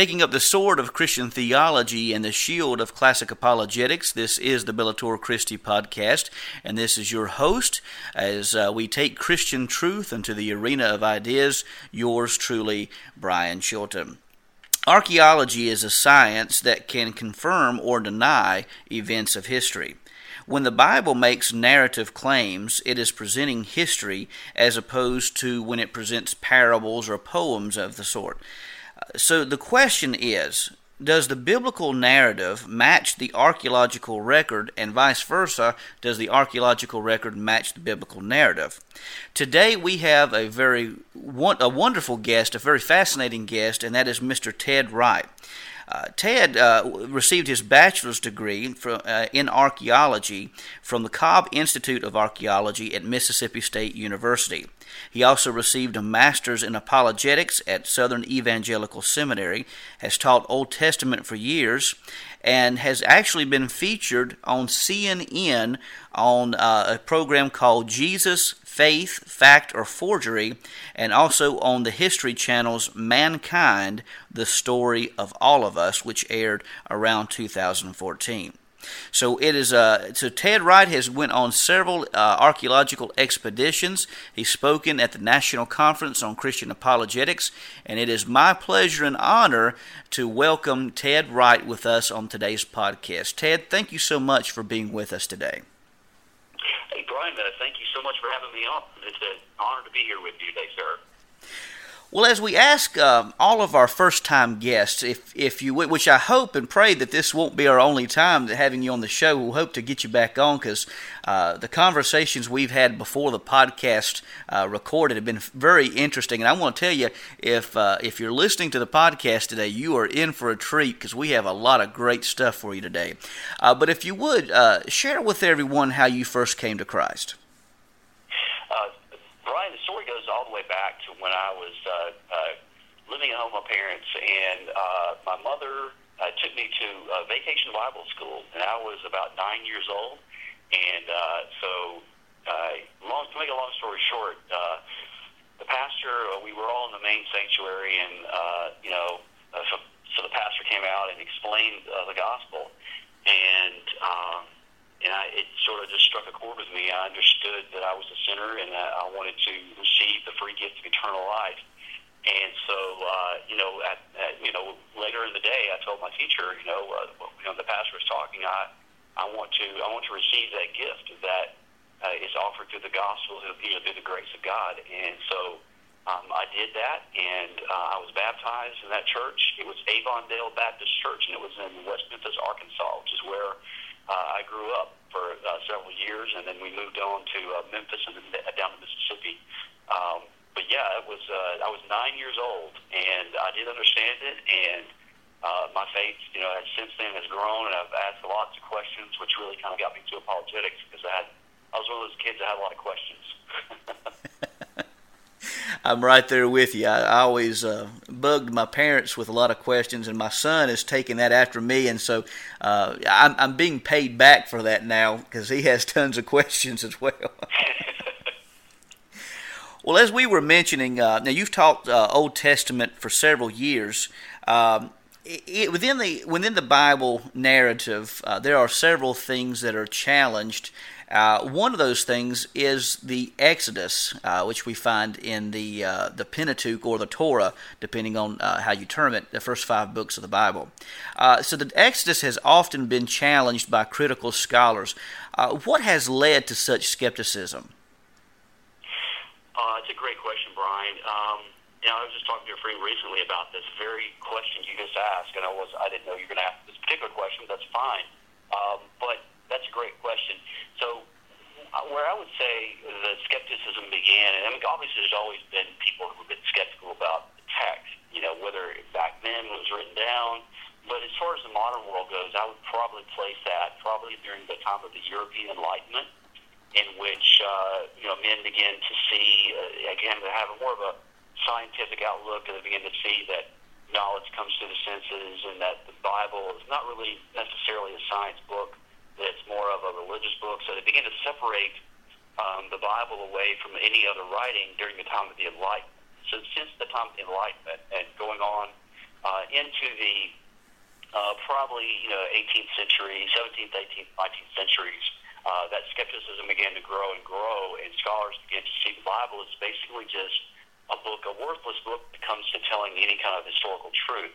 Taking up the sword of Christian theology and the shield of classic apologetics, this is the Bellator Christi podcast, and this is your host as uh, we take Christian truth into the arena of ideas. Yours truly, Brian Chilton. Archaeology is a science that can confirm or deny events of history. When the Bible makes narrative claims, it is presenting history as opposed to when it presents parables or poems of the sort. So the question is does the biblical narrative match the archaeological record, and vice versa? Does the archaeological record match the biblical narrative? Today we have a very a wonderful guest, a very fascinating guest, and that is Mr. Ted Wright. Uh, Ted uh, received his bachelor's degree from, uh, in archaeology from the Cobb Institute of Archaeology at Mississippi State University. He also received a master's in apologetics at Southern Evangelical Seminary, has taught Old Testament for years, and has actually been featured on CNN on uh, a program called Jesus, Faith, Fact, or Forgery, and also on the History Channel's Mankind, the Story of All of Us, which aired around 2014. So it is. Uh, so Ted Wright has went on several uh, archaeological expeditions. He's spoken at the National Conference on Christian Apologetics, and it is my pleasure and honor to welcome Ted Wright with us on today's podcast. Ted, thank you so much for being with us today. Hey Brian, uh, thank you so much for having me on. It's an honor to be here with you today, sir. Well, as we ask um, all of our first-time guests, if if you which I hope and pray that this won't be our only time that having you on the show, we'll hope to get you back on because uh, the conversations we've had before the podcast uh, recorded have been very interesting. And I want to tell you, if uh, if you're listening to the podcast today, you are in for a treat because we have a lot of great stuff for you today. Uh, but if you would uh, share with everyone how you first came to Christ. Brian, the story goes all the way back to when I was uh, uh, living at home with my parents, and uh, my mother uh, took me to uh, vacation Bible school, and I was about nine years old. And uh, so, uh, long, to make a long story short, uh, the pastor, uh, we were all in the main sanctuary, and uh, you know, uh, so, so the pastor came out and explained uh, the gospel, and. Um, and I, it sort of just struck a chord with me. I understood that I was a sinner and I, I wanted to receive the free gift of eternal life. And so, uh, you know, at, at you know later in the day, I told my teacher, you know, uh, you know, the pastor was talking. I I want to I want to receive that gift that uh, is offered through the gospel, you know, through the grace of God. And so. Um, I did that, and uh, I was baptized in that church. It was Avondale Baptist Church, and it was in West Memphis, Arkansas, which is where uh, I grew up for uh, several years, and then we moved on to uh, Memphis and then down to Mississippi. Um, but yeah, it was uh, I was nine years old, and I did understand it, and uh, my faith, you know, has since then has grown, and I've asked lots of questions, which really kind of got me to apologetics because I had I was one of those kids that had a lot of questions. I'm right there with you. I, I always uh, bugged my parents with a lot of questions, and my son is taking that after me, and so uh, I'm, I'm being paid back for that now because he has tons of questions as well. well, as we were mentioning, uh, now you've taught uh, Old Testament for several years. Um, it, within the within the Bible narrative, uh, there are several things that are challenged uh, one of those things is the Exodus, uh, which we find in the uh, the Pentateuch or the Torah, depending on uh, how you term it, the first five books of the Bible. Uh, so the Exodus has often been challenged by critical scholars. What has led to such skepticism? it's a great question, Brian. Um, you know, I was just talking to a friend recently about this very question you just asked, and I was I didn't know you were going to ask this particular question. But that's fine, um, but that's a great question. So, uh, where I would say the skepticism began, and I mean, obviously there's always been people who've been skeptical about the text, you know, whether back then it was written down. But as far as the modern world goes, I would probably place that probably during the time of the European Enlightenment, in which uh, you know men began to see uh, again to have more of a scientific outlook, and they begin to see that knowledge comes through the senses, and that the Bible is not really necessarily a science book that's more of a religious book. So they begin to separate um, the Bible away from any other writing during the time of the Enlightenment. So since the time of the Enlightenment and going on uh, into the uh, probably you know 18th century, 17th, 18th, 19th centuries, uh, that skepticism began to grow and grow, and scholars began to see the Bible as basically just a book, a worthless book that comes to telling any kind of historical truth.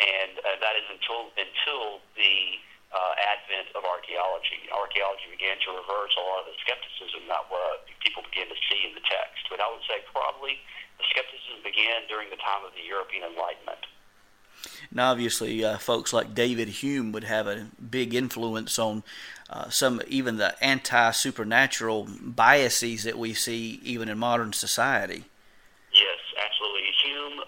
And uh, that is until until the uh, advent of archaeology. Archaeology began to reverse a lot of the skepticism that uh, people began to see in the text. But I would say probably the skepticism began during the time of the European Enlightenment. Now, obviously, uh, folks like David Hume would have a big influence on uh, some, even the anti supernatural biases that we see even in modern society. Yes, absolutely. Hume, uh,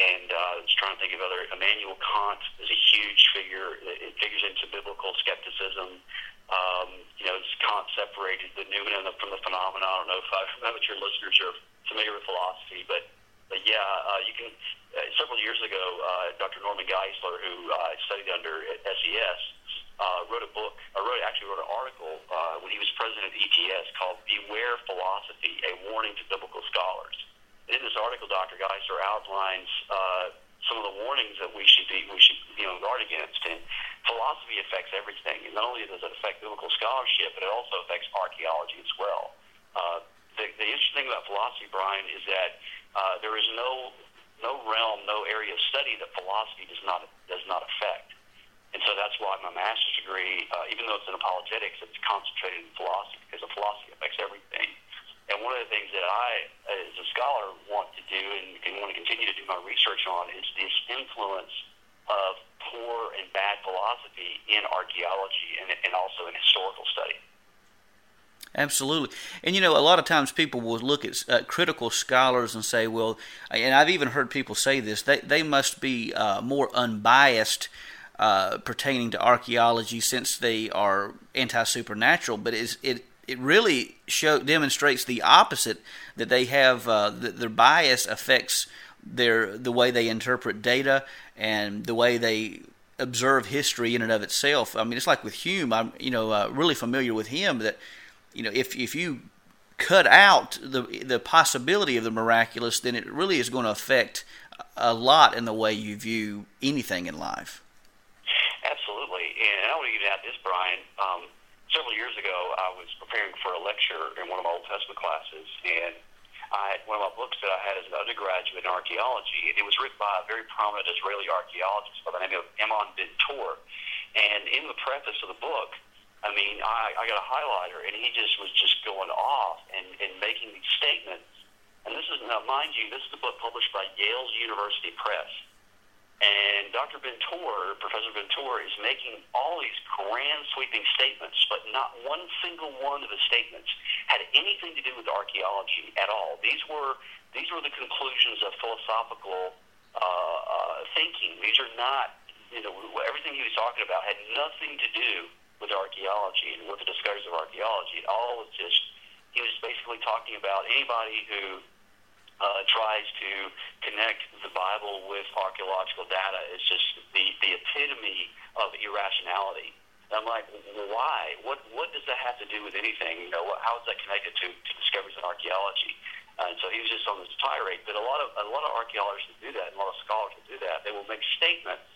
and uh, I was trying to think of other. Immanuel Kant is a huge figure. It figures into biblical skepticism. Um, you know, Kant separated the noumenon from the phenomena. I don't know if I, I know your listeners are familiar with philosophy, but but yeah, uh, you can. Uh, several years ago, uh, Dr. Norman Geisler, who uh, studied under SES, uh, wrote a book, or wrote actually wrote an article uh, when he was president of ETS called "Beware Philosophy: A Warning to Biblical Scholars." In this article, Dr. Geisler outlines uh, some of the warnings that we should be we should you know guard against. And philosophy affects everything. And not only does it affect biblical scholarship, but it also affects archaeology as well. Uh, the, the interesting thing about philosophy, Brian, is that uh, there is no no realm, no area of study that philosophy does not does not affect. And so that's why my master's degree, uh, even though it's in apologetics, it's concentrated in philosophy because the philosophy affects everything. And one of the things that I, as a scholar, want to do and, want to continue to do my research on is this influence of poor and bad philosophy in archaeology and, and also in historical study. Absolutely. And you know, a lot of times people will look at uh, critical scholars and say, well, and I've even heard people say this, they, they must be uh, more unbiased uh, pertaining to archaeology since they are anti supernatural. But it, it really show, demonstrates the opposite that they have, uh, that their bias affects their the way they interpret data and the way they observe history in and of itself. I mean, it's like with Hume. I'm you know uh, really familiar with him that you know, if if you cut out the the possibility of the miraculous, then it really is going to affect a lot in the way you view anything in life. Absolutely, and I want to get at this, Brian. Um, several years ago, I was preparing for a lecture in one of my Old Testament classes, and I had one of my books that I had as an undergraduate in archaeology, and it was written by a very prominent Israeli archaeologist by the name of Emon Ben Tor. And in the preface of the book, I mean, I, I got a highlighter, and he just was just going off and, and making these statements. And this is now, mind you, this is the book published by Yale's University Press. And Dr. Bentor, Professor Bentor, is making all these grand sweeping statements, but not one single one of the statements had anything to do with archaeology at all. These were these were the conclusions of philosophical uh, uh, thinking. These are not, you know, everything he was talking about had nothing to do with archaeology and with the discoveries of archaeology. It all was just, he was basically talking about anybody who uh, tries to connect the Bible with archaeological data is just the, the epitome of irrationality. I'm like, why? What what does that have to do with anything? You know, how is that connected to, to discoveries in archaeology? And so he was just on this tirade. But a lot of a lot of archaeologists do that, and a lot of scholars do that. They will make statements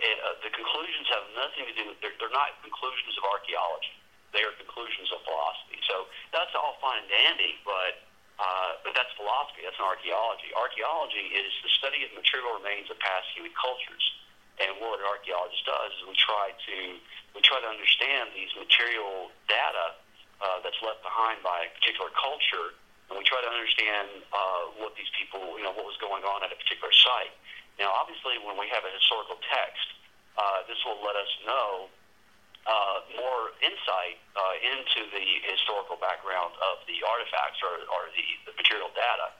uh, the conclusions have nothing to do. They're, they're not conclusions of archaeology. They are conclusions of philosophy. So that's all fine and dandy, but uh, but that's philosophy. That's not archaeology. Archaeology is the study of material remains of past human cultures. And what an archaeologist does is we try to we try to understand these material data uh, that's left behind by a particular culture, and we try to understand uh, what these people, you know, what was going on at a particular site. Now, obviously, when we have a historical text, uh, this will let us know uh, more insight uh, into the historical background of the artifacts or, or the, the material data.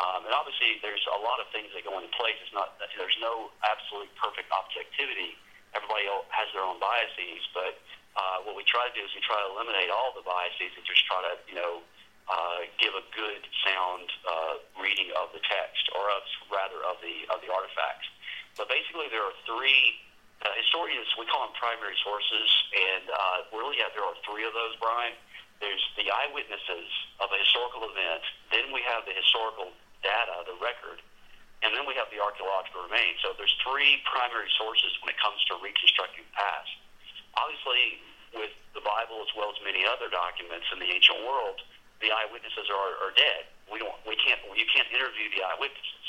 Um, and obviously, there's a lot of things that go into place. It's not there's no absolute perfect objectivity. Everybody has their own biases, but uh, what we try to do is we try to eliminate all the biases and just try to you know uh, give a good, sound uh, reading of the text, or of, rather of the of the artifacts. But basically, there are three uh, historians. We call them primary sources, and uh, really, yeah, there are three of those, Brian. There's the eyewitnesses of a historical event. Then we have the historical data, the record, and then we have the archaeological remains. So there's three primary sources when it comes to reconstructing the past. Obviously, with the Bible as well as many other documents in the ancient world, the eyewitnesses are, are dead. We don't, we can't, you can't interview the eyewitnesses.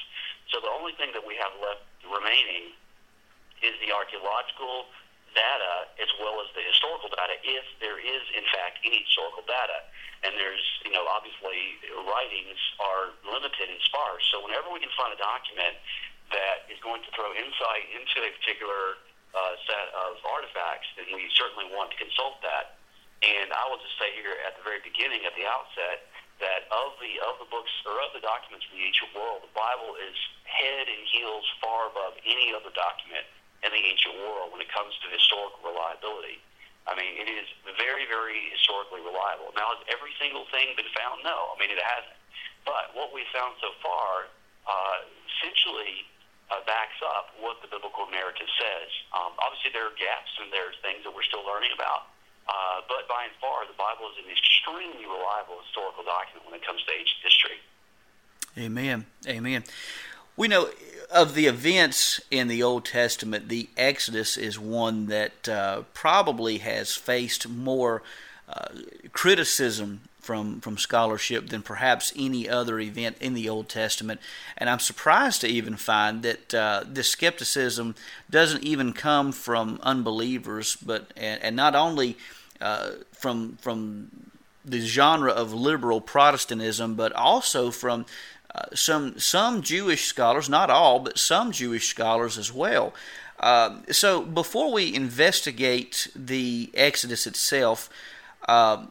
So the only thing that we have left remaining is the archaeological data as well as the historical data, if there is in fact any historical data. And there's, you know, obviously writings are limited and sparse. So whenever we can find a document that is going to throw insight into a particular uh, set of artifacts, then we certainly want to consult that. And I will just say here at the very beginning, at the outset, that of the of the books or of the documents in the ancient world, the Bible is head and heels far above any other document in the ancient world when it comes to historical reliability. I mean, it is very, very historically reliable. Now, has every single thing been found? No. I mean, it hasn't. But what we've found so far uh, essentially uh, backs up what the biblical narrative says. Um, obviously, there are gaps and there are things that we're still learning about. Uh, but by and far, the Bible is an extremely reliable historical document when it comes to ancient history. Amen. Amen. We know of the events in the Old Testament, the Exodus is one that uh, probably has faced more uh, criticism from from scholarship than perhaps any other event in the Old Testament. And I'm surprised to even find that uh, this skepticism doesn't even come from unbelievers, but and, and not only uh, from from the genre of liberal Protestantism, but also from uh, some some Jewish scholars, not all, but some Jewish scholars as well. Uh, so before we investigate the Exodus itself, uh,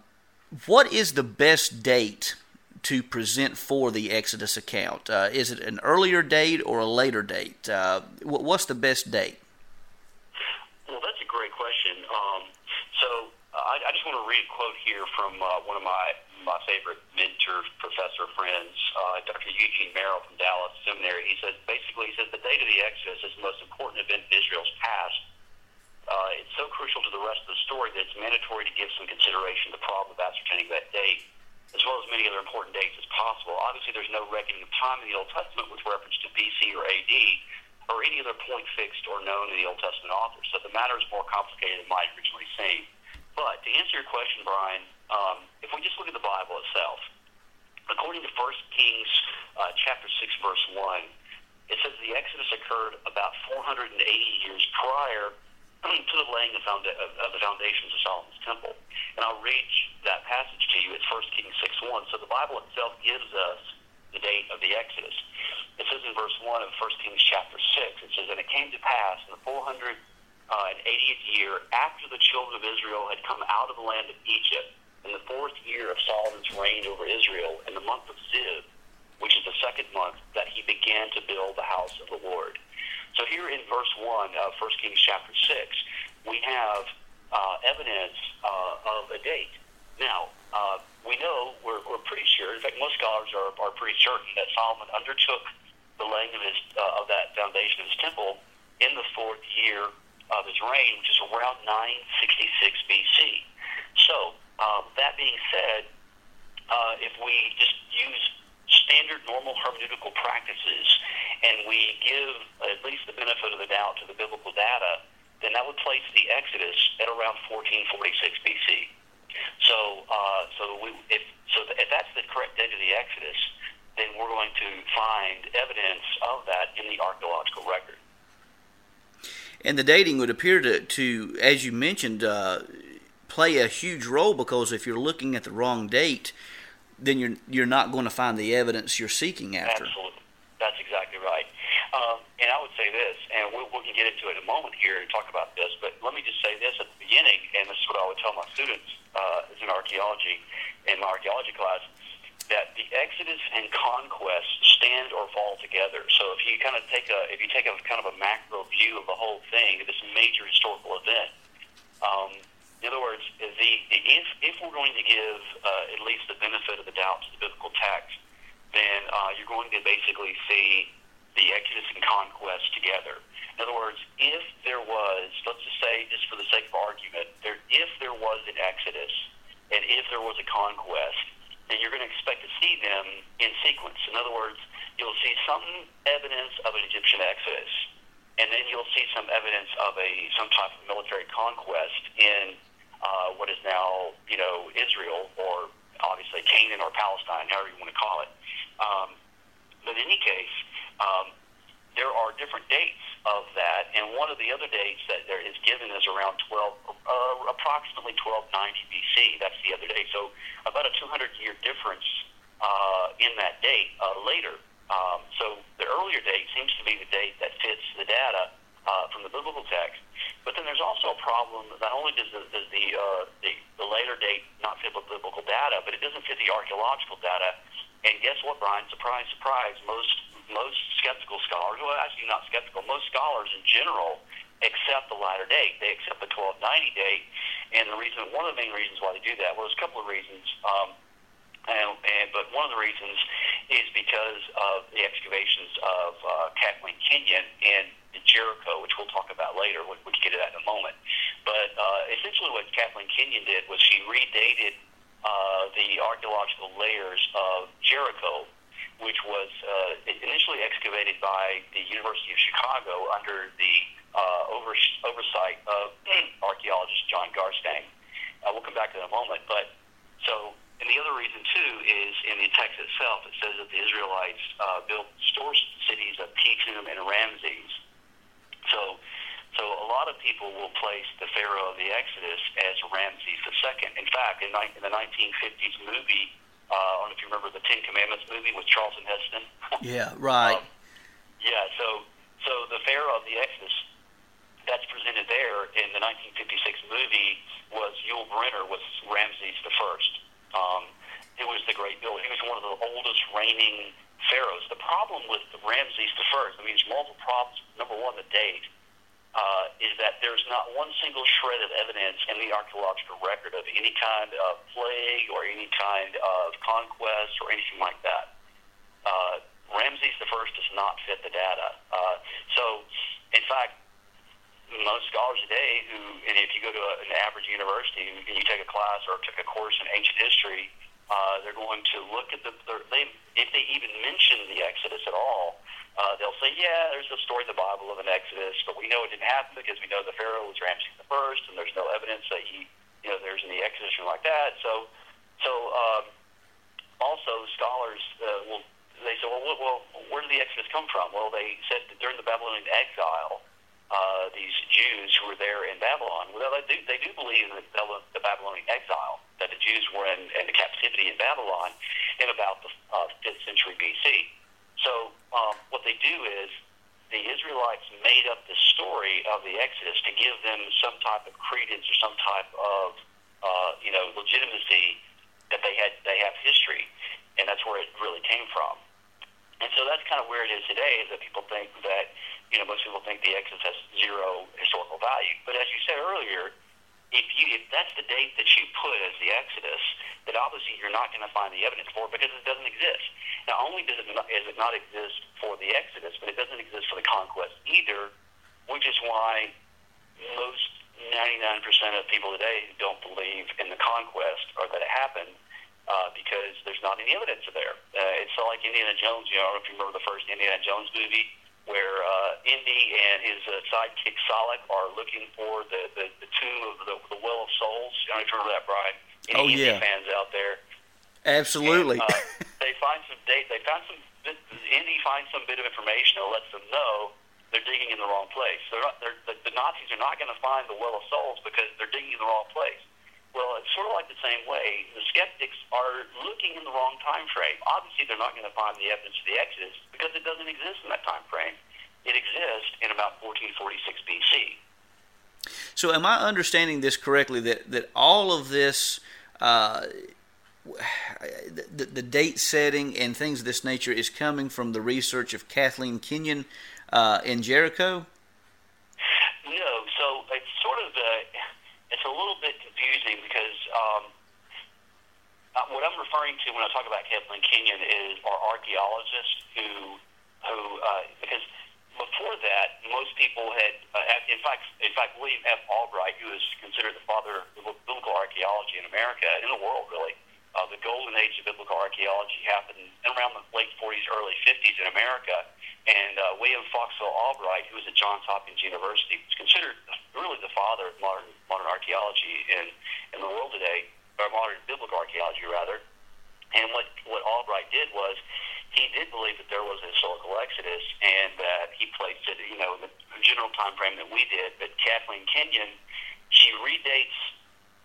what is the best date to present for the Exodus account? Uh, is it an earlier date or a later date? Uh, what's the best date? Well, that's a great question. Um, so I, I, just want to read a quote here from one of my my favorite mentor, professor friends, uh, Dr. Eugene Merrill from Dallas Seminary. He said basically he says the date of the Exodus is the most important event in Israel's past uh, it's so crucial to the rest of the story that it's mandatory to give some consideration to the problem of ascertaining that date, as well as many other important dates as possible. Obviously, there's no reckoning of time in the Old Testament with reference to BC or AD or any other point fixed or known in the Old Testament authors. So the matter is more complicated than might originally seem. But to answer your question, Brian, um, if we just look at the Bible itself, according to 1 Kings uh, chapter 6, verse 1, it says the Exodus occurred about 480 years prior to the laying of, founda- of the foundations of Solomon's temple. And I'll read that passage to you. It's 1 Kings 6 1. So the Bible itself gives us the date of the Exodus. It says in verse 1 of 1 Kings chapter 6, it says, And it came to pass in the 480th uh, year after the children of Israel had come out of the land of Egypt, in the fourth year of Solomon's reign over Israel, in the month of Ziv, which is the second month, that he began to build the house of the Lord. So here in verse 1 of 1 Kings chapter 6, we have uh, evidence uh, of a date. Now, uh, we know, we're, we're pretty sure, in fact, most scholars are, are pretty certain that Solomon undertook the laying of, his, uh, of that foundation of his temple in the fourth year of his reign, which is around 966 BC. So, um, that being said, uh, if we just use standard normal hermeneutical practices and we give at least the benefit of the doubt to the biblical data, then that would place the Exodus at around 1446 BC. So, uh, so we, if so, if that's the correct date of the Exodus, then we're going to find evidence of that in the archaeological record. And the dating would appear to, to as you mentioned, uh, play a huge role because if you're looking at the wrong date, then you're you're not going to find the evidence you're seeking after. Absolutely, that's exactly right. Um, and I would say this, and we, we can get into it in a moment here and talk about this. But let me just say this at the beginning, and this is what I would tell my students uh, as an archaeology in my archaeology class that the Exodus and conquest stand or fall together. So if you kind of take a if you take a kind of a macro view of the whole thing, this major historical event. Um, in other words, the, if, if we're going to give uh, at least the benefit of the doubt to the biblical text, then uh, you're going to basically see the Exodus and conquest together. In other words, if there was, let's just say, just for the sake of argument, there, if there was an Exodus and if there was a conquest, then you're going to expect to see them in sequence. In other words, you'll see some evidence of an Egyptian exodus, and then you'll see some evidence of a some type of military conquest in uh, what is now you know Israel or obviously Canaan or Palestine, however you want to call it. Um, but in any case, um, there are different dates of that, and one of the other dates that there is given is around 12, uh, approximately 1290 BC. That's the other date. So about a 200 year difference uh, in that date uh, later. Um, so the earlier date seems to be the date that fits the data uh, from the biblical text. But then there's also a problem. Not only does the does the, uh, the the later date not fit with biblical data, but it doesn't fit the archaeological data. And guess what, Brian? Surprise, surprise. Most most skeptical scholars, well, actually not skeptical, most scholars in general accept the latter date. They accept the 1290 date. And the reason, one of the main reasons why they do that, well, there's a couple of reasons. Um, and, and, but one of the reasons is because of the excavations of uh, Kathleen Kenyon in, in Jericho, which we'll talk about later. We'll, we'll get to that in a moment. But uh, essentially, what Kathleen Kenyon did was she redated uh, the archaeological layers of Jericho, which was uh, initially excavated by the University of Chicago under the uh, over, oversight of archaeologist John Garstang. Uh, we'll come back to that in a moment. But so and the other reason, too, is in the text itself, it says that the Israelites uh, built store cities of Pithom and Ramses. So, so a lot of people will place the Pharaoh of the Exodus as Ramses II. In fact, in, in the 1950s movie, uh, I don't know if you remember the Ten Commandments movie with Charlton Heston. yeah, right. Um, yeah, so so the Pharaoh of the Exodus that's presented there in the 1956 movie was Yul Brynner was Ramses the First. Um, it was the great builder. He was one of the oldest reigning pharaohs. The problem with Ramses the First, I mean, there's multiple problems. Number one, the date. Uh, is that there's not one single shred of evidence in the archaeological record of any kind of plague or any kind of conquest or anything like that. Uh, Ramses First does not fit the data. Uh, so, in fact, most scholars today who, and if you go to a, an average university and you take a class or took a course in ancient history, they're going to look at the, they, if they even mention the Exodus at all, uh, they'll say, yeah, there's a story in the Bible of an Exodus, but we know it didn't happen because we know the Pharaoh was Ramses the first, and there's no evidence that he, you know, there's any Exodus or like that. So, so um, also scholars uh, will they say, well, well, where did the Exodus come from? Well, they said that during the Babylonian exile, uh, these Jews who were there in Babylon. Well, they do, they do believe in the, the Babylonian exile, that the Jews were in, in the captivity in Babylon in about the uh, 5th century BC. So um, what they do is the Israelites made up the story of the Exodus to give them some type of credence or some type of uh, you know legitimacy that they had they have history, and that's where it really came from. And so that's kind of where it is today, is that people think that, you know, most people think the Exodus has zero historical value. But as you said earlier, if you if that's the date that you put as the Exodus, then obviously you're not going to find the evidence for it because it doesn't exist. Not only does it not, does it not exist for the Exodus, but it doesn't exist for the conquest either, which is why most 99% of people today don't believe in the conquest or that it happened uh, because there's not any evidence there. Uh, it's like Indiana Jones. You know if you remember the first Indiana Jones movie where uh, Indy and his uh, sidekick Sallah are looking for the, the, the tomb of the, the Well of Souls. I don't know if you remember that, Brian. Any oh, Indy yeah. fans out there. Absolutely. And, uh, they find some date. They found some. Indy finds some bit of information that lets them know they're digging in the wrong place. They're not, they're, the, the Nazis are not going to find the Well of Souls because they're digging in the wrong place. Well, it's sort of like the same way. The skeptics are looking in the wrong time frame. Obviously, they're not going to find the evidence of the Exodus because it doesn't exist in that time frame. It exists in about 1446 BC. So, am I understanding this correctly? That that all of this, uh, the, the date setting and things of this nature, is coming from the research of Kathleen Kenyon uh, in Jericho. No, so it's sort of the it's a little bit confusing because um, uh, what I'm referring to when I talk about Kathleen Kenyon is our archaeologists who who uh, because before that most people had, uh, in fact in fact William F. Albright who is considered the father of biblical archaeology in America in the world really uh, the golden age of biblical archaeology happened around the late 40s, early 50s in America. And uh, William Foxwell Albright, who was at Johns Hopkins University, was considered really the father of modern modern archaeology in in the world today, or modern biblical archaeology rather. And what what Albright did was he did believe that there was a historical exodus, and that he placed it, you know, in the general time frame that we did. But Kathleen Kenyon, she redates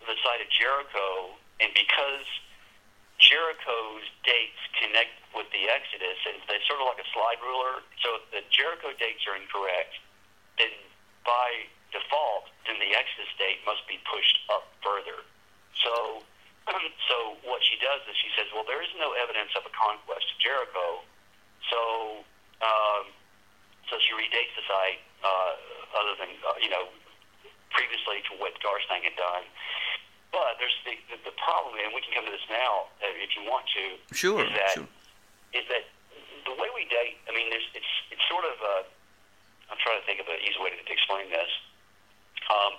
the site of Jericho, and because Jericho's dates connect with the Exodus, and they're sort of like a slide ruler. So if the Jericho dates are incorrect, then by default, then the Exodus date must be pushed up further. So, so what she does is she says, well, there is no evidence of a conquest of Jericho. So, um, so she redates the site, uh, other than uh, you know, previously to what Garstang had done. But there's the, the, the problem, and we can come to this now uh, if you want to. Sure. Is that, sure. is that the way we date? I mean, there's, it's it's sort of. Uh, I'm trying to think of an easy way to, to explain this. Um,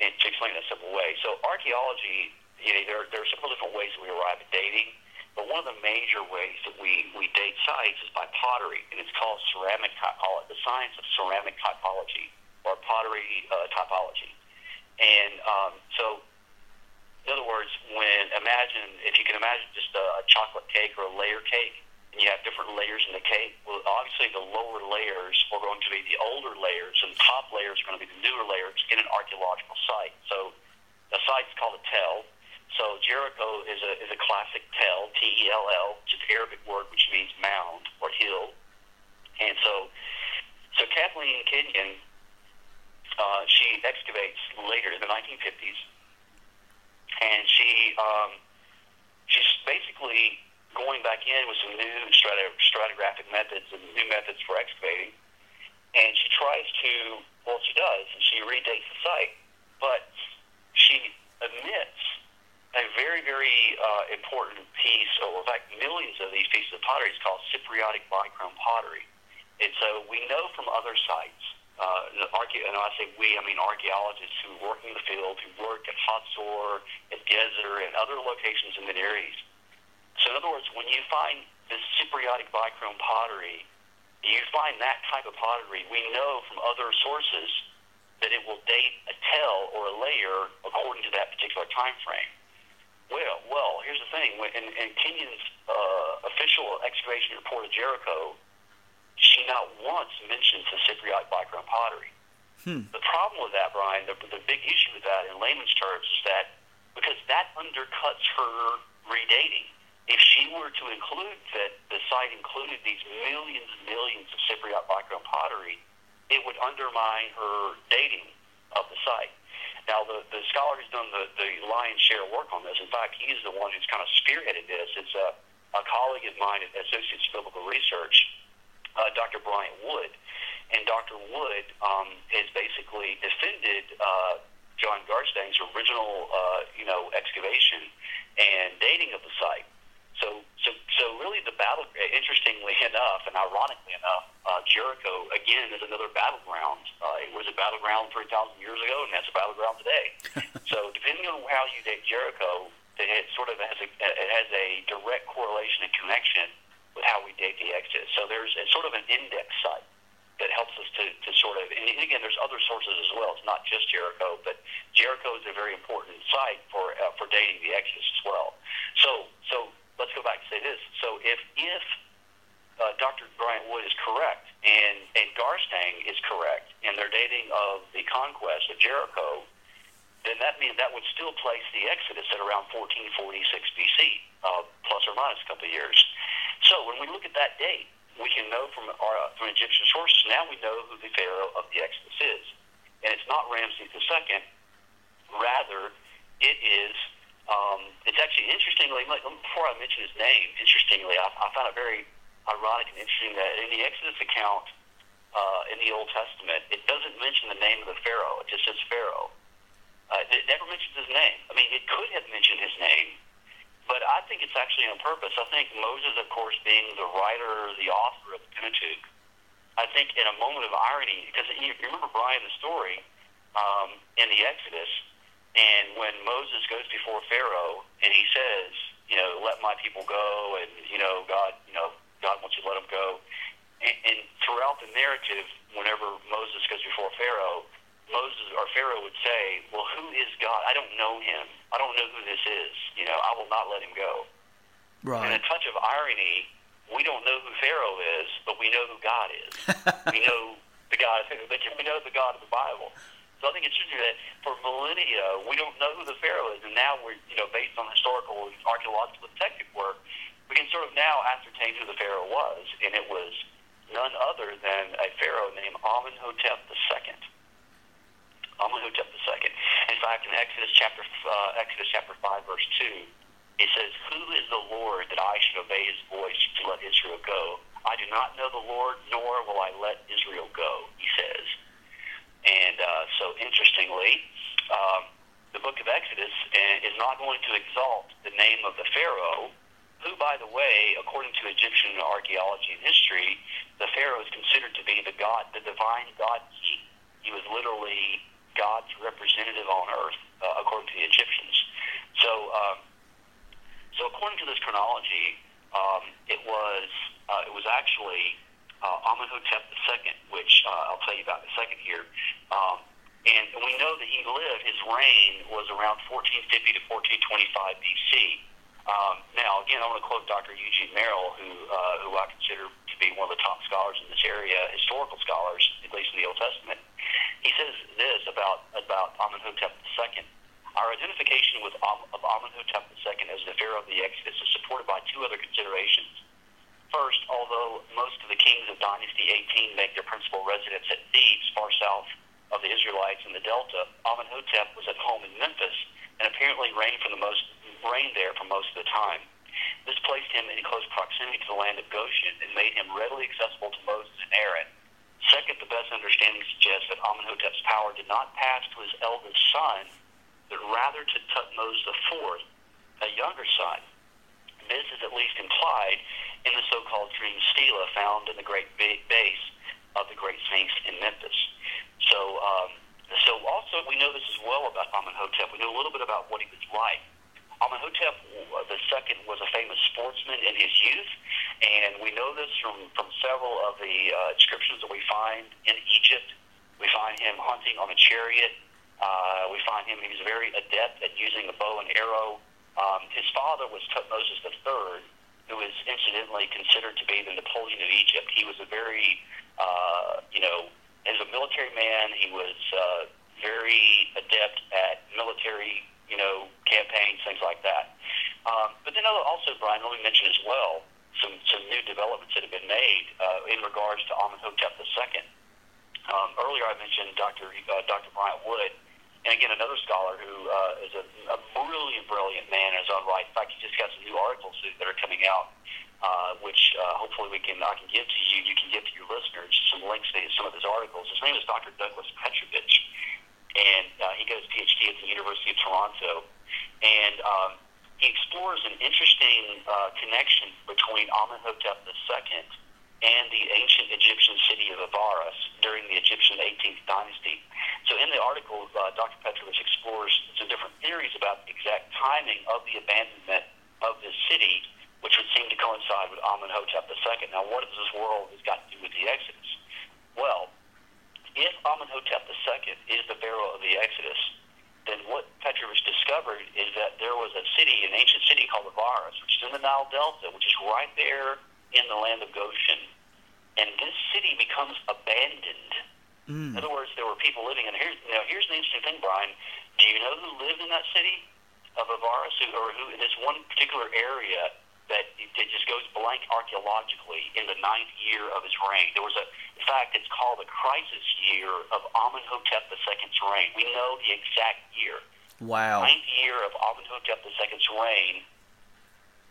and to explain it in a simple way. So archaeology, you know, there, there are several different ways that we arrive at dating, but one of the major ways that we, we date sites is by pottery, and it's called ceramic typology, the science of ceramic typology, or pottery uh, typology. And um, so in other words, when imagine if you can imagine just a, a chocolate cake or a layer cake, and you have different layers in the cake. Well, obviously the lower layers are going to be the older layers, and the top layers are going to be the newer layers in an archaeological site. So the site's called a tell. So Jericho is a is a classic tell, T E L L, which is an Arabic word which means mound or hill. And so, so Kathleen Kenyon, uh, she excavates later in the 1950s and she um, she's basically going back in with some new strat- stratigraphic methods and new methods for excavating. And she tries to, well, she does, and she redates the site, but she omits a very, very uh, important piece, or in fact, millions of these pieces of pottery is called Cypriotic bichrome pottery. And so we know from other sites uh, archae- and I say we, I mean archaeologists who work in the field, who work at Hatzor, at Gezer, and other locations in the Near East. So in other words, when you find this Cypriotic bichrome pottery, you find that type of pottery, we know from other sources that it will date a tell or a layer according to that particular time frame. Well, well, here's the thing. In, in Kenyon's uh, official excavation report of Jericho, she not once mentions the Cypriot bichrome pottery. Hmm. The problem with that, Brian, the, the big issue with that in layman's terms is that because that undercuts her redating. If she were to include that the site included these millions and millions of Cypriot bichrome pottery, it would undermine her dating of the site. Now, the, the scholar who's done the, the lion's share work on this, in fact, he's the one who's kind of spearheaded this. It's a, a colleague of mine at Associates Biblical Research uh, Dr. Bryant Wood. And Dr. Wood um, has basically defended uh, John Garstang's original, uh, you know, excavation and dating of the site. So, so, really, the battle. Interestingly enough, and ironically enough, uh, Jericho again is another battleground. Uh, it was a battleground three thousand years ago, and that's a battleground today. so, depending on how you date Jericho, it sort of has a it has a direct correlation and connection with how we date the Exodus. So there's a, sort of an index site that helps us to, to sort of, and again, there's other sources as well. It's not just Jericho, but Jericho is a very important site for uh, for dating the Exodus as well. So so let's go back and say this. So if if uh, Dr. Bryant Wood is correct and and Garstang is correct in their dating of the conquest of Jericho, then that means that would still place the Exodus at around 1446 BC, uh, plus or minus a couple of years. So when we look at that date, we can know from our from Egyptian sources now we know who the Pharaoh of the Exodus is, and it's not Ramses II. Rather, it is. Um, actually interestingly. Before I mention his name, interestingly, I, I found it very ironic and interesting that in the Exodus account uh, in the Old Testament, it doesn't mention the name of the Pharaoh. It just says Pharaoh. Uh, it never mentions his name. I mean, it could have mentioned his name, but I think it's actually on purpose. I think Moses, of course, being the writer, the author of the Pentateuch, I think in a moment of irony, because you remember Brian the story um, in the Exodus, And when Moses goes before Pharaoh and he says, you know, let my people go, and you know, God, you know, God wants you to let them go. And, and throughout the narrative, whenever Moses goes before Pharaoh, Moses or Pharaoh would say, "Well, who is God? I don't know him. I don't know who this is. You know, I will not let him go." Right. And a touch of irony, we don't know who Pharaoh is, but we know who God is. we know the God. We know the God of the Bible. So I think it's interesting that for millennia we don't know who the Pharaoh is, and now we're you know based on historical, archaeological, detective work, we can sort of now ascertain who the Pharaoh was, and it was none other than a Pharaoh named Amenhotep II. Amenhotep II. In fact, in Exodus chapter uh, Exodus chapter five, verse two, it says, "Who is the Lord that I should obey His voice to let Israel go? I do not know the Lord, nor will I let Israel go." He says. And uh, so, interestingly, um, the book of Exodus uh, is not going to exalt the name of the Pharaoh, who, by the way, according to Egyptian archaeology and history, the Pharaoh is considered to be the god, the divine god king. He was literally God's representative on earth, uh, according to the Egyptians. So, um, so according to this chronology, um, it was uh, it was actually uh, Amenhotep II, which uh, I'll tell you about in a second here. Um, and we know that he lived, his reign was around 1450 to 1425 BC. Um, now, again, I want to quote Dr. Eugene Merrill, who, uh, who I consider to be one of the top scholars in this area, historical scholars, at least in the Old Testament. He says this about, about Amenhotep II. Our identification with of Amenhotep II as the pharaoh of the Exodus is supported by two other considerations. First, although most of the kings of Dynasty 18 make their principal residence at Thebes, far south of the Israelites in the Delta, Amenhotep was at home in Memphis and apparently reigned for the most reigned there for most of the time. This placed him in close proximity to the land of Goshen and made him readily accessible to Moses and Aaron. Second, the best understanding suggests that Amenhotep's power did not pass to his eldest son, but rather to Tutmos IV, a younger son. This is at least implied in the so-called dream stela found in the great base of the Great Sphinx in Memphis. So, um, so also we know this as well about Amenhotep. We know a little bit about what he was like. Amenhotep II was a famous sportsman in his youth, and we know this from, from several of the uh, inscriptions that we find in Egypt. We find him hunting on a chariot. Uh, we find him, he's very adept at using a bow and arrow. Um, his father was Tutmosis III, who is incidentally considered to be the Napoleon of Egypt. He was a very, uh, you know, as a military man, he was uh, very adept at military you know, campaigns, things like that. Um, but then also, Brian, let me mention as well some, some new developments that have been made uh, in regards to Amenhotep II. Um, earlier I mentioned Dr. Uh, Dr. Bryant Wood, and again, another scholar who uh, is a, a brilliant, brilliant man in his own right. In fact, he just got some new articles that are coming out, uh, which uh, hopefully we can I can give to you. You can give to your listeners some links to some of his articles. His name is Dr. Douglas Petrovich and uh, he got his PhD at the University of Toronto, and um, he explores an interesting uh, connection between Amenhotep II and the ancient Egyptian city of Avaris during the Egyptian 18th dynasty. So in the article, uh, Dr. Petrovich explores some different theories about the exact timing of the abandonment of this city, which would seem to coincide with Amenhotep II. Now, what does this world has got to do with the Exodus? Well, if Amenhotep II is the pharaoh of the Exodus, then what Petrovich discovered is that there was a city, an ancient city called Avaris, which is in the Nile Delta, which is right there in the land of Goshen. And this city becomes abandoned. Mm. In other words, there were people living in here. Now, here's the interesting thing, Brian. Do you know who lived in that city of Avaris, who, or who in this one particular area that it just goes blank archaeologically in the ninth year of his reign. There was a, in fact, it's called the crisis year of Amenhotep II's reign. We know the exact year. Wow. Ninth year of Amenhotep II's reign.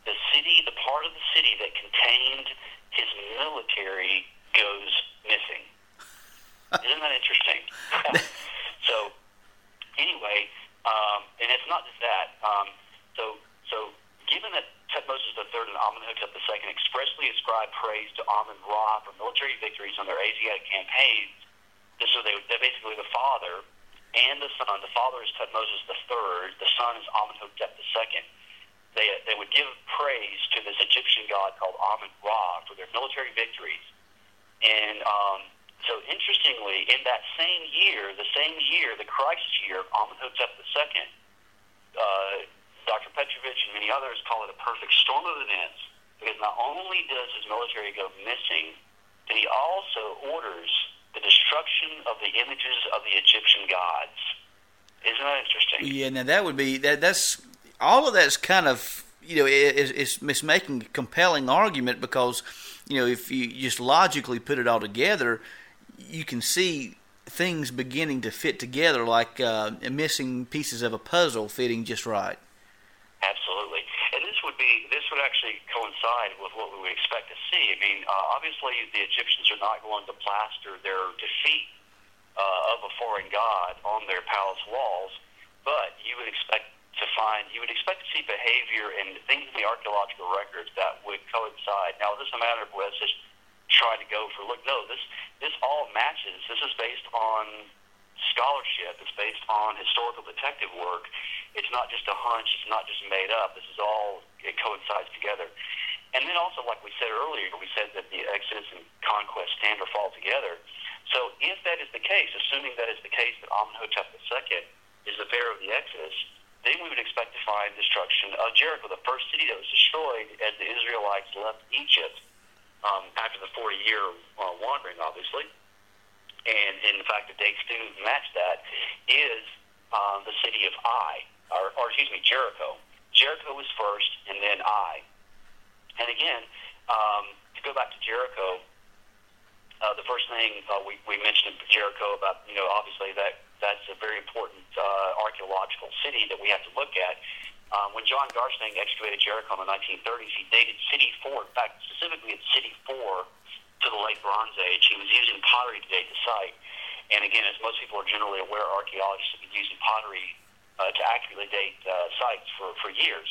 The city, the part of the city that contained his military goes missing. Isn't that interesting? so, anyway, um, and it's not just that. Um, so, so given that Tutmosis III and Amenhotep II expressly ascribed praise to Amun Ra for military victories on their Asiatic campaigns, so they, they're basically the father. and the son. The father is Tutmosis the third. The son is Amenhotep the second. They, they would give praise to this Egyptian god called Amun Ra for their military victories. And um, so, interestingly, in that same year, the same year, the crisis year of Amenhotep II, uh, Dr. Petrovich and many others call it a perfect storm of events because not only does his military go missing, but he also orders the destruction of the images of the Egyptian gods. Isn't that interesting? Yeah, now that would be that. That's all of that's kind of you know is is making a compelling argument because you know if you just logically put it all together, you can see things beginning to fit together like uh, missing pieces of a puzzle fitting just right. Absolutely, and this would be this would actually coincide with what we would expect to see. I mean, uh, obviously the Egyptians are not going to plaster their defeat uh, of a foreign god on their palace walls, but you would expect to find you would expect to see behavior and things in the archaeological records that would coincide. Now, is this a matter of let's just trying to go for look? No, this this all matches. This is based on scholarship. It's based on historical detective work. It's not just a hunch. It's not just made up. This is all it coincides together. And then also, like we said earlier, we said that the Exodus and conquest stand or fall together. So if that is the case, assuming that is the case that Amenhotep II is the pharaoh of the Exodus, then we would expect to find destruction of Jericho, the first city that was destroyed as the Israelites left Egypt um, after the 40-year uh, wandering, obviously and in fact that they do match that, is um, the city of Ai, or, or excuse me, Jericho. Jericho was first, and then Ai. And again, um, to go back to Jericho, uh, the first thing uh, we, we mentioned Jericho about, you know, obviously that that's a very important uh, archaeological city that we have to look at. Um, when John Garstang excavated Jericho in the 1930s, he dated City 4, in fact, specifically at City 4 to the late Bronze Age. He was using pottery to date the site. And again, as most people are generally aware, archaeologists have been using pottery uh, to accurately date uh, sites for, for years.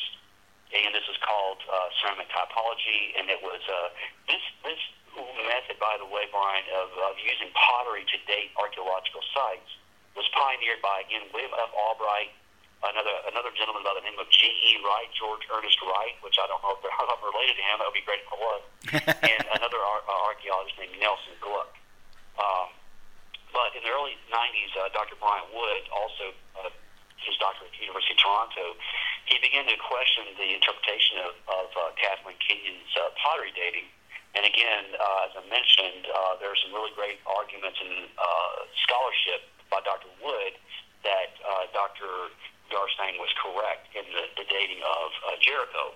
And this is called uh, ceramic typology. And it was uh, this this method, by the way, Brian, of, of using pottery to date archaeological sites was pioneered by again William F. Albright another another gentleman by the name of G.E. Wright, George Ernest Wright, which I don't know if I'm related to him. That would be great if I was. and another ar- uh, archaeologist named Nelson Glueck. Um, but in the early 90s, uh, Dr. Bryant Wood, also uh, his doctorate at the University of Toronto, he began to question the interpretation of, of uh, Kathleen Kenyon's uh, pottery dating. And again, uh, as I mentioned, uh, there are some really great arguments and uh, scholarship by Dr. Wood that uh, Dr. Garstang was correct in the, the dating of uh, Jericho.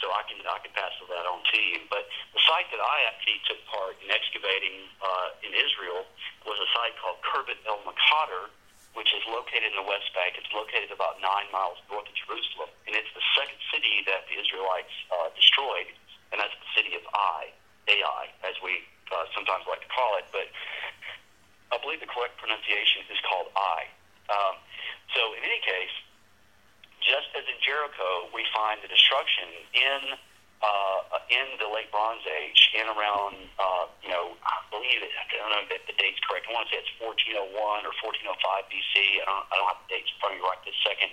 So I can I can pass that on to you. But the site that I actually took part in excavating uh, in Israel was a site called Khirbet el Maqatir, which is located in the West Bank. It's located about nine miles north of Jerusalem, and it's the second city that the Israelites uh, destroyed, and that's the city of Ai, Ai, as we uh, sometimes like to call it. But I believe the correct pronunciation is called Ai. Um, so in any case, just as in Jericho, we find the destruction in uh, in the late Bronze Age, in around uh, you know I believe it, I don't know if the date's correct. I want to say it's 1401 or 1405 BC. I don't I don't have the dates in front of me right this second,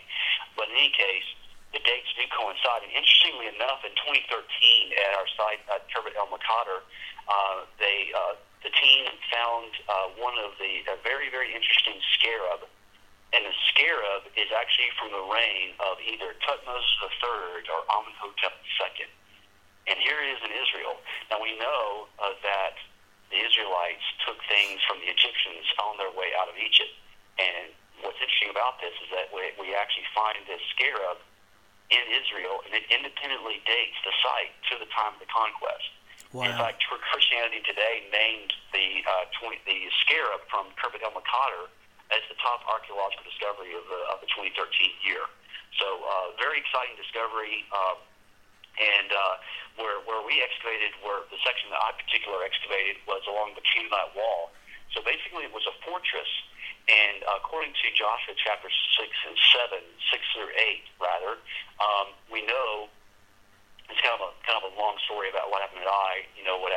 but in any case, the dates do coincide. And interestingly enough, in 2013 at our site at Khirbet El Maqatir, uh, they uh, the team found uh, one of the a very very interesting scarab and the scarab is actually from the reign of either Tutmosis III or Amenhotep II. And here it is in Israel. Now we know uh, that the Israelites took things from the Egyptians on their way out of Egypt. And what's interesting about this is that we, we actually find this scarab in Israel, and it independently dates the site to the time of the conquest. Wow. In fact, Christianity Today named the uh, 20, the scarab from Khirbet el Maqatir as the top archaeological discovery of the, of the 2013 year. So uh, very exciting discovery. Um, and uh, where where we excavated, where the section that I particularly excavated was along the Canaanite wall. So basically, it was a fortress. And uh, according to Joshua chapter six and seven, six through eight, rather, um, we know it's kind of a kind of a long story about what happened at Ai. You know what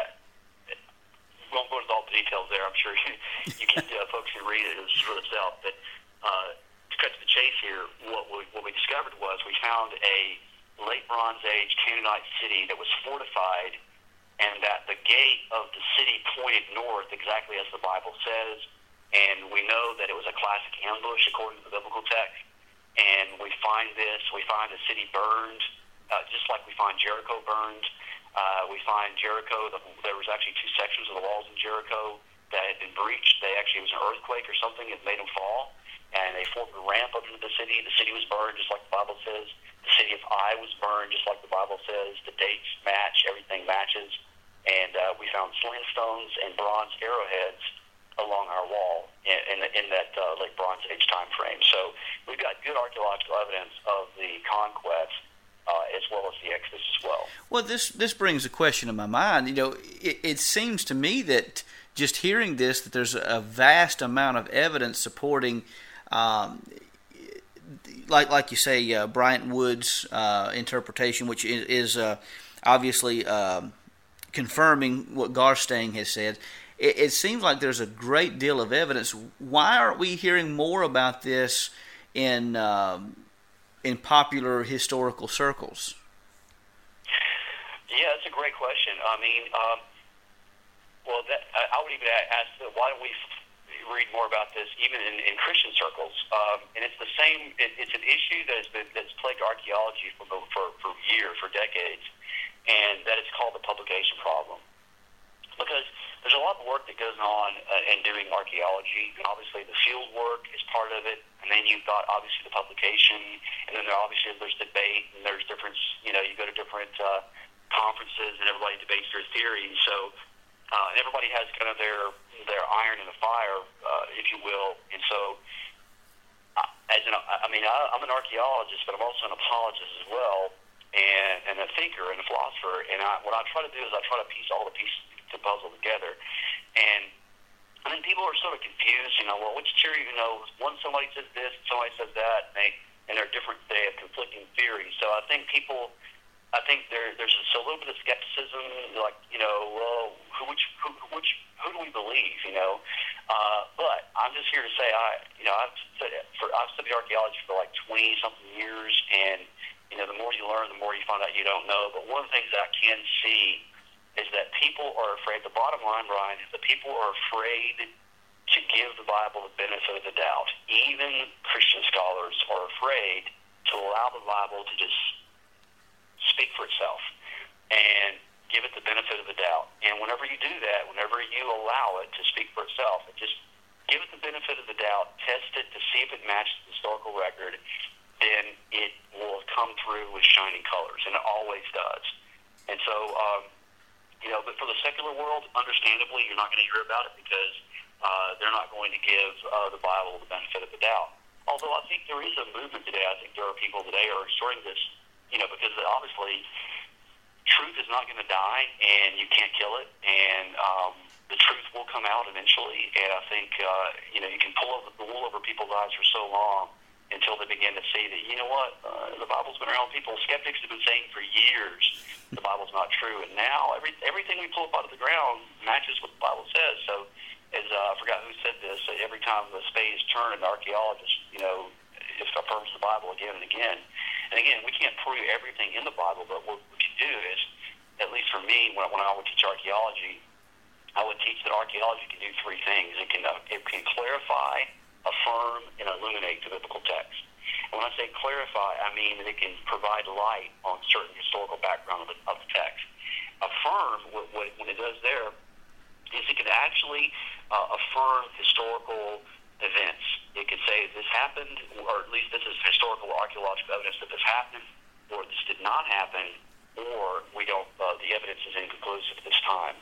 won't go into all the details there. I'm sure you, can uh, folks can read it for themselves. But uh, to cut to the chase here, what we, what we discovered was we found a late Bronze Age Canaanite city that was fortified, and that the gate of the city pointed north, exactly as the Bible says. And we know that it was a classic ambush according to the biblical text. And we find this, we find the city burned, uh, just like we find Jericho burned. Uh, we find Jericho, the, there was actually two sections of the walls in Jericho that had been breached. They actually, it was an earthquake or something that made them fall. And they formed a ramp up into the city. The city was burned, just like the Bible says. The city of Ai was burned, just like the Bible says. The dates match, everything matches. And uh, we found sling stones and bronze arrowheads along our wall in, in, in that uh, late Bronze Age time frame. So we've got good archaeological evidence of the conquest uh, as well as the Exodus as well. Well, this this brings a question in my mind. You know, it, it seems to me that just hearing this, that there's a vast amount of evidence supporting. Um, like, like you say, uh, Bryant Wood's uh, interpretation, which is, is uh, obviously um, confirming what Garstang has said, it, it, seems like there's a great deal of evidence. Why aren't we hearing more about this in um, in popular historical circles? Yeah, that's a great question. I mean, um, well, that, I would even ask, why don't we read more about this even in, in Christian circles? Um, and it's the same. It, it's an issue that has been that's plagued archaeology for for for years, for decades, and that is called the publication problem. Because there's a lot of work that goes on uh, in doing archaeology. Obviously, the field work is part of it, and then you've got obviously the publication, and then there obviously there's debate, and there's different. You know, you go to different uh, conferences, and everybody debates their theories. So, uh, and everybody has kind of their their iron in the fire, uh, if you will. And so, as an, I mean, I, I'm an archaeologist, but I'm also an apologist as well, and, and a thinker and a philosopher. And I, what I try to do is I try to piece all the pieces to puzzle together. And I think people are sort of confused, you know, well, which theory, you know, one somebody says this, somebody says that, and they and they're different, they have conflicting theories. So I think people, I think there there's a, little bit of skepticism, like, you know, well, who which who which who do we believe, you know? Uh, but I'm just here to say, I, you know, I've for I've studied archaeology for like 20 something years, and you know, the more you learn, the more you find out you don't know. But one of the things that I can see is that people are afraid. The bottom line, Brian, is that people are afraid to give the Bible the benefit of the doubt. Even Christian scholars are afraid to allow the Bible to just speak for itself and give it the benefit of the doubt. And whenever you do that, whenever you allow it to speak for itself, it just give it the benefit of the doubt, test it to see if it matches the historical record, then it will come through with shining colors, and it always does. And so, um, you know, but for the secular world, understandably, you're not going to hear about it because uh, they're not going to give uh, the Bible the benefit of the doubt. Although I think there is a movement today. I think there are people today who are starting this, you know, because obviously truth is not going to die, and you can't kill it, and um, the truth will come out eventually. And I think uh, you know you can pull over the wool over people's eyes for so long until they begin to see that you know what uh, the Bible's been around. People skeptics have been saying for years the Bible's not true, and now every everything we pull up out of the ground matches what the Bible says. So, as uh, I forgot who said this, every time the spade is turned, an archaeologist, you know, it affirms the Bible again and again. And again, we can't prove everything in the Bible, but what we can do is, at least for me, when, when I would teach archaeology, I would teach that archaeology can do three things. It can uh, it can clarify, affirm, and illuminate the biblical text. And when I say clarify, I mean that it can provide light on certain historical background of the, of the text. Affirm, what, what, when it does there, is it can actually uh, affirm historical events. It can say this happened, or at least this is historical archaeological evidence that this happened, or this did not happen, or we don't. Uh, the evidence is inconclusive at this time.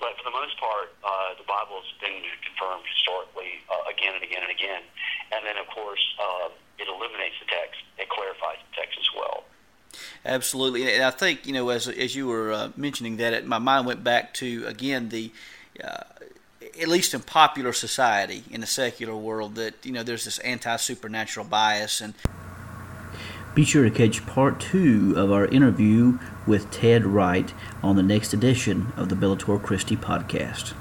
But for the most part, uh, the Bible has been confirmed historically uh, again and again and again. And then, of course, uh, it eliminates the text. It clarifies the text as well. Absolutely, and I think you know as as you were uh, mentioning that, it, my mind went back to again the. Uh, at least in popular society, in the secular world, that you know there's this anti-supernatural bias, and be sure to catch part two of our interview with Ted Wright on the next edition of the Bellator Christi podcast.